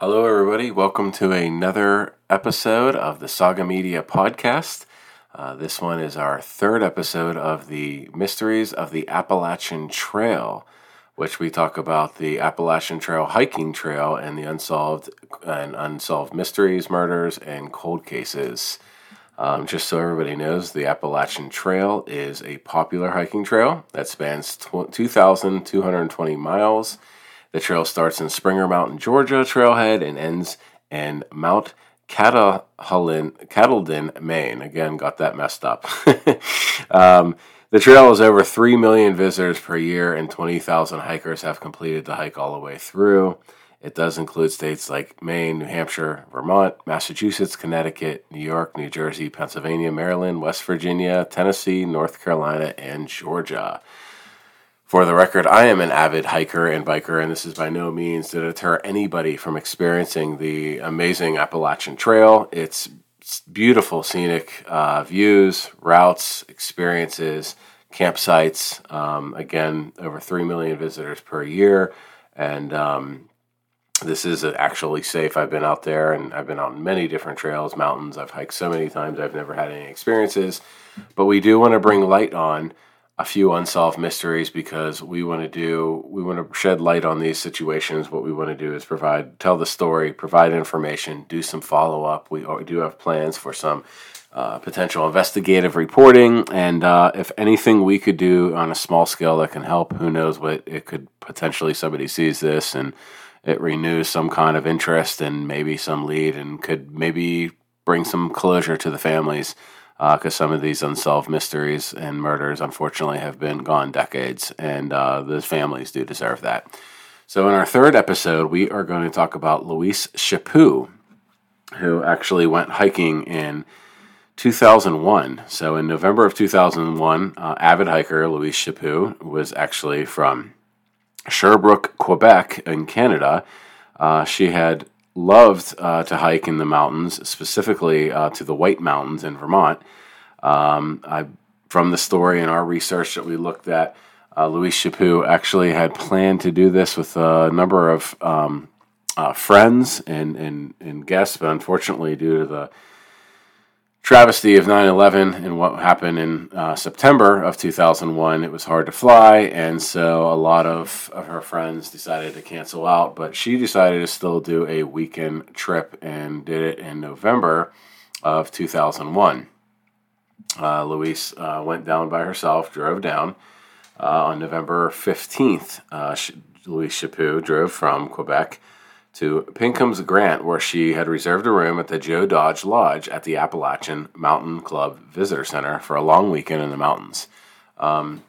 Hello, everybody. Welcome to another episode of the Saga Media podcast. Uh, this one is our third episode of the Mysteries of the Appalachian Trail, which we talk about the Appalachian Trail hiking trail and the unsolved and unsolved mysteries, murders, and cold cases. Um, just so everybody knows, the Appalachian Trail is a popular hiking trail that spans tw- 2,220 miles. The trail starts in Springer Mountain, Georgia trailhead and ends in Mount Katahdin, Maine. Again, got that messed up. um, the trail is over 3 million visitors per year, and 20,000 hikers have completed the hike all the way through. It does include states like Maine, New Hampshire, Vermont, Massachusetts, Connecticut, New York, New Jersey, Pennsylvania, Maryland, West Virginia, Tennessee, North Carolina, and Georgia. For the record, I am an avid hiker and biker, and this is by no means to deter anybody from experiencing the amazing Appalachian Trail. It's beautiful scenic uh, views, routes, experiences, campsites. Um, again, over 3 million visitors per year. And um, this is actually safe. I've been out there and I've been on many different trails, mountains. I've hiked so many times, I've never had any experiences. But we do want to bring light on a few unsolved mysteries because we want to do we want to shed light on these situations. What we want to do is provide tell the story provide information do some follow-up. We do have plans for some uh, potential investigative reporting. And uh, if anything we could do on a small scale that can help who knows what it could potentially somebody sees this and it renews some kind of interest and maybe some lead and could maybe bring some closure to the families because uh, some of these unsolved mysteries and murders, unfortunately, have been gone decades, and uh, the families do deserve that. So, in our third episode, we are going to talk about Louise Chaput, who actually went hiking in 2001. So, in November of 2001, uh, avid hiker Louise Chaput was actually from Sherbrooke, Quebec, in Canada. Uh, she had loved uh, to hike in the mountains, specifically uh, to the White Mountains in Vermont. Um, I, from the story and our research that we looked at, uh, Louise Chaput actually had planned to do this with a number of um, uh, friends and, and, and guests, but unfortunately, due to the travesty of 9 11 and what happened in uh, September of 2001, it was hard to fly, and so a lot of, of her friends decided to cancel out. But she decided to still do a weekend trip and did it in November of 2001. Uh, Louise uh, went down by herself, drove down. Uh, on November 15th, uh, Louise Chaput drove from Quebec to Pinkham's Grant, where she had reserved a room at the Joe Dodge Lodge at the Appalachian Mountain Club Visitor Center for a long weekend in the mountains. Um,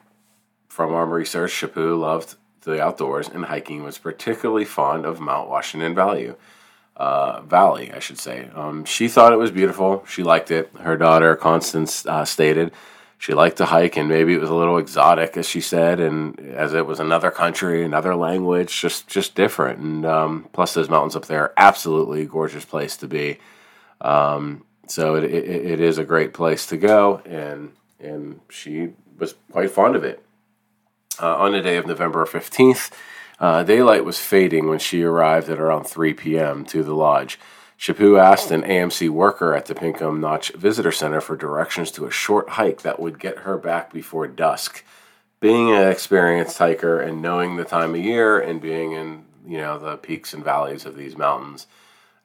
from our research, Chaput loved the outdoors and hiking, was particularly fond of Mount Washington Valley. Uh, Valley, I should say. Um, she thought it was beautiful. She liked it. Her daughter, Constance, uh, stated she liked to hike and maybe it was a little exotic as she said and as it was another country another language just just different and um, plus those mountains up there absolutely gorgeous place to be um, so it, it, it is a great place to go and and she was quite fond of it uh, on the day of november 15th uh, daylight was fading when she arrived at around 3 p.m to the lodge Chaput asked an AMC worker at the Pinkham Notch Visitor Center for directions to a short hike that would get her back before dusk. Being an experienced hiker and knowing the time of year and being in you know the peaks and valleys of these mountains,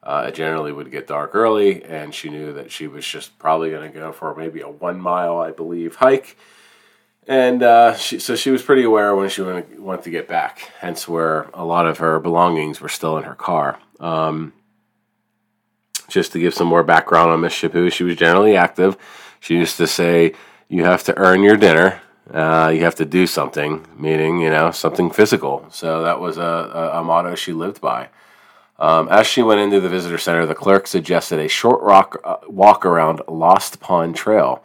uh, it generally would get dark early, and she knew that she was just probably going to go for maybe a one mile, I believe, hike. And uh, she, so she was pretty aware when she went, went to get back, hence where a lot of her belongings were still in her car. Um, just to give some more background on Miss Chaput, she was generally active. She used to say, "You have to earn your dinner. Uh, you have to do something," meaning you know something physical. So that was a, a, a motto she lived by. Um, as she went into the visitor center, the clerk suggested a short rock, uh, walk around Lost Pond Trail,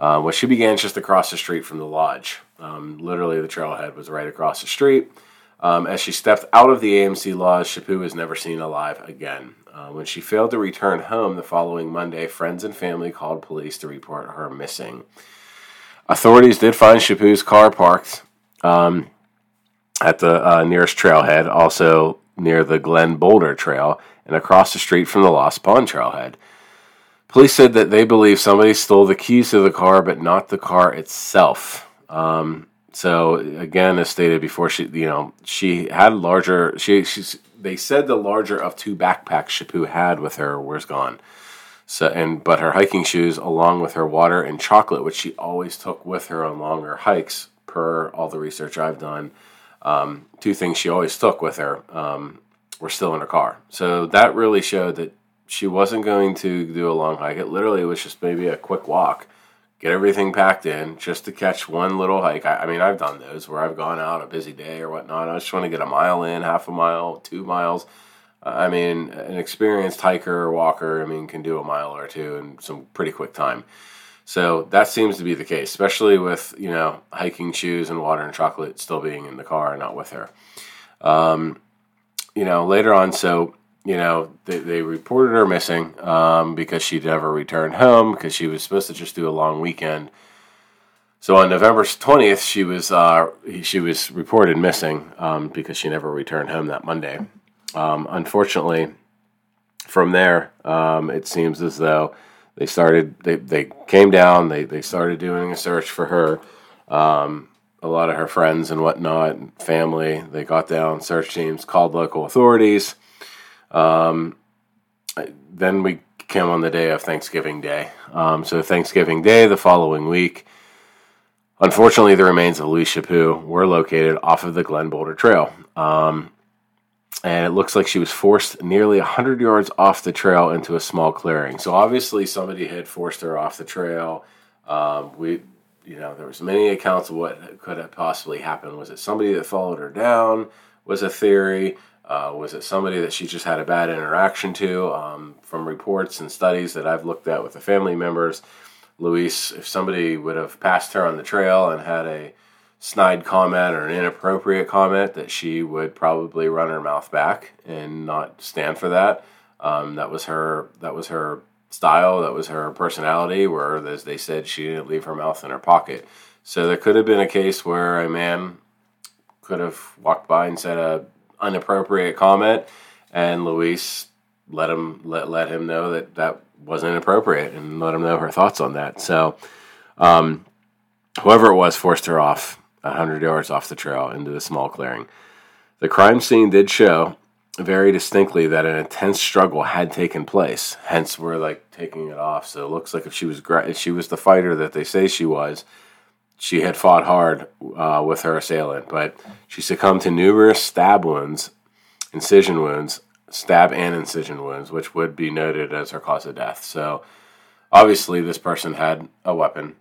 uh, which she began just across the street from the lodge. Um, literally, the trailhead was right across the street. Um, as she stepped out of the AMC lodge, Chaput was never seen alive again. Uh, when she failed to return home the following Monday, friends and family called police to report her missing. Authorities did find Chaput's car parked um, at the uh, nearest trailhead. Also, near the Glen Boulder Trail and across the street from the Lost Pond Trailhead. Police said that they believe somebody stole the keys to the car, but not the car itself. Um, so again, as stated before, she you know she had larger. She she's they said the larger of two backpacks Chaput had with her was gone. So and but her hiking shoes, along with her water and chocolate, which she always took with her on longer hikes, per all the research I've done, um, two things she always took with her um, were still in her car. So that really showed that she wasn't going to do a long hike. It literally was just maybe a quick walk, get everything packed in just to catch one little hike. I, I mean, I've done those where I've gone out a busy day or whatnot. I just want to get a mile in, half a mile, two miles. I mean, an experienced hiker or walker, I mean, can do a mile or two in some pretty quick time. So that seems to be the case, especially with you know hiking shoes and water and chocolate still being in the car, and not with her. Um, you know, later on, so you know, they, they reported her missing um, because she never returned home because she was supposed to just do a long weekend. So on November twentieth, she was uh, she was reported missing um, because she never returned home that Monday. Um, unfortunately, from there, um, it seems as though they started they, they came down. They they started doing a search for her. Um, a lot of her friends and whatnot, family. They got down. Search teams called local authorities. Um, then we came on the day of Thanksgiving Day. Um, so Thanksgiving Day, the following week, unfortunately, the remains of Louise Chaput were located off of the Glen Boulder Trail. Um, and it looks like she was forced nearly 100 yards off the trail into a small clearing. So obviously somebody had forced her off the trail. Um, we, you know, there was many accounts of what could have possibly happened. Was it somebody that followed her down? Was a theory. Uh, was it somebody that she just had a bad interaction to? Um, from reports and studies that I've looked at with the family members, Louise, if somebody would have passed her on the trail and had a snide comment or an inappropriate comment, that she would probably run her mouth back and not stand for that. Um, that was her. That was her style. That was her personality. Where, as they said, she didn't leave her mouth in her pocket. So there could have been a case where a man could have walked by and said a inappropriate comment, and Louise let him let let him know that that wasn't inappropriate and let him know her thoughts on that. So, um, whoever it was forced her off hundred yards off the trail into the small clearing. The crime scene did show very distinctly that an intense struggle had taken place. Hence, we're like taking it off. So it looks like if she was if she was the fighter that they say she was, she had fought hard uh, with her assailant, but she succumbed to numerous stab wounds, incision wounds, stab and incision wounds, which would be noted as her cause of death. So, obviously, this person had a weapon.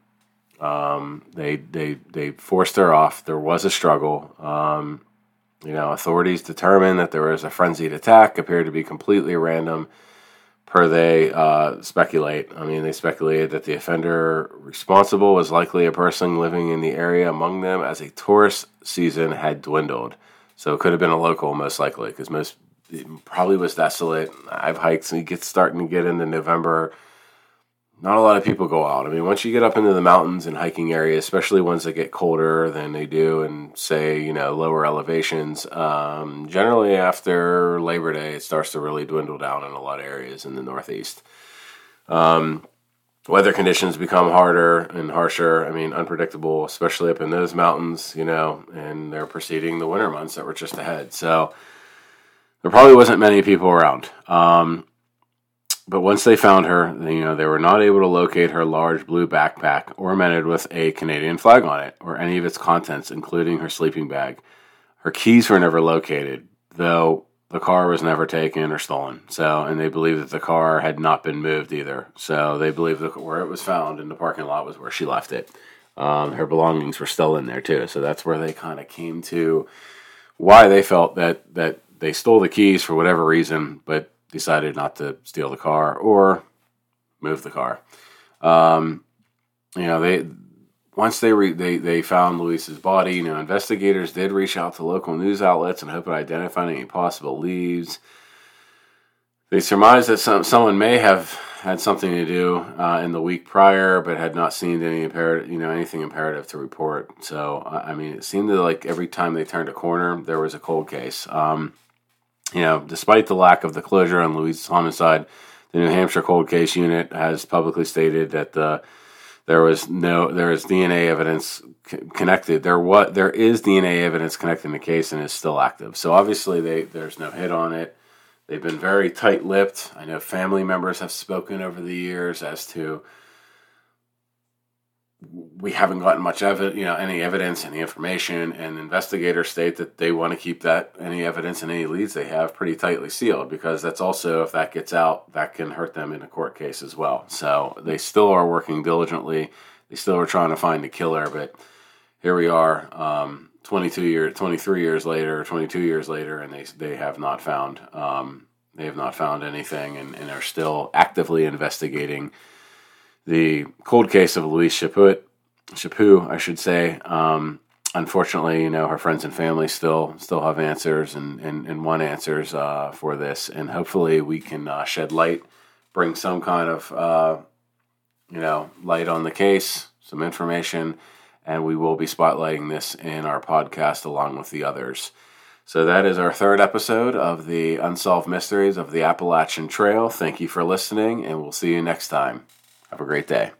Um, they they they forced her off. There was a struggle. Um, you know, authorities determined that there was a frenzied attack, appeared to be completely random per they uh, speculate. I mean, they speculated that the offender responsible was likely a person living in the area among them as a tourist season had dwindled. So it could have been a local, most likely, because most probably was desolate. I've hiked, and you get starting to get into November not a lot of people go out. I mean, once you get up into the mountains and hiking areas, especially ones that get colder than they do in, say, you know, lower elevations, um, generally after Labor Day, it starts to really dwindle down in a lot of areas in the Northeast. Um, weather conditions become harder and harsher. I mean, unpredictable, especially up in those mountains, you know, and they're preceding the winter months that were just ahead. So there probably wasn't many people around. Um, but once they found her, you know, they were not able to locate her large blue backpack ornamented with a Canadian flag on it or any of its contents, including her sleeping bag. Her keys were never located, though the car was never taken or stolen. So, and they believe that the car had not been moved either. So they believe that where it was found in the parking lot was where she left it. Um, her belongings were still in there too. So that's where they kind of came to why they felt that that they stole the keys for whatever reason, but decided not to steal the car or move the car. Um, you know, they once they re, they they found Louise's body. You know, investigators did reach out to local news outlets and hope to identify any possible leads. They surmised that some someone may have had something to do uh, in the week prior, but had not seen any imperative, you know, anything imperative to report. So, I mean, it seemed like every time they turned a corner, there was a cold case. Um, you know, despite the lack of the closure on Louise's homicide, the New Hampshire Cold Case Unit has publicly stated that the there was no there is DNA evidence connected. There what there is DNA evidence connecting the case and is still active. So obviously they there's no hit on it. They've been very tight-lipped. I know family members have spoken over the years as to we haven't gotten much evidence, you know, any evidence, any information, and investigators state that they want to keep that any evidence and any leads they have pretty tightly sealed because that's also if that gets out, that can hurt them in a court case as well. So they still are working diligently. They still are trying to find the killer, but here we are, um, 22 years, 23 years later, 22 years later, and they they have not found um, they have not found anything, and, and are still actively investigating the cold case of Louise Chaput, Chaput, I should say. Um, unfortunately, you know, her friends and family still still have answers and, and, and want answers uh, for this. And hopefully we can uh, shed light, bring some kind of, uh, you know, light on the case, some information, and we will be spotlighting this in our podcast along with the others. So that is our third episode of the Unsolved Mysteries of the Appalachian Trail. Thank you for listening, and we'll see you next time. Have a great day.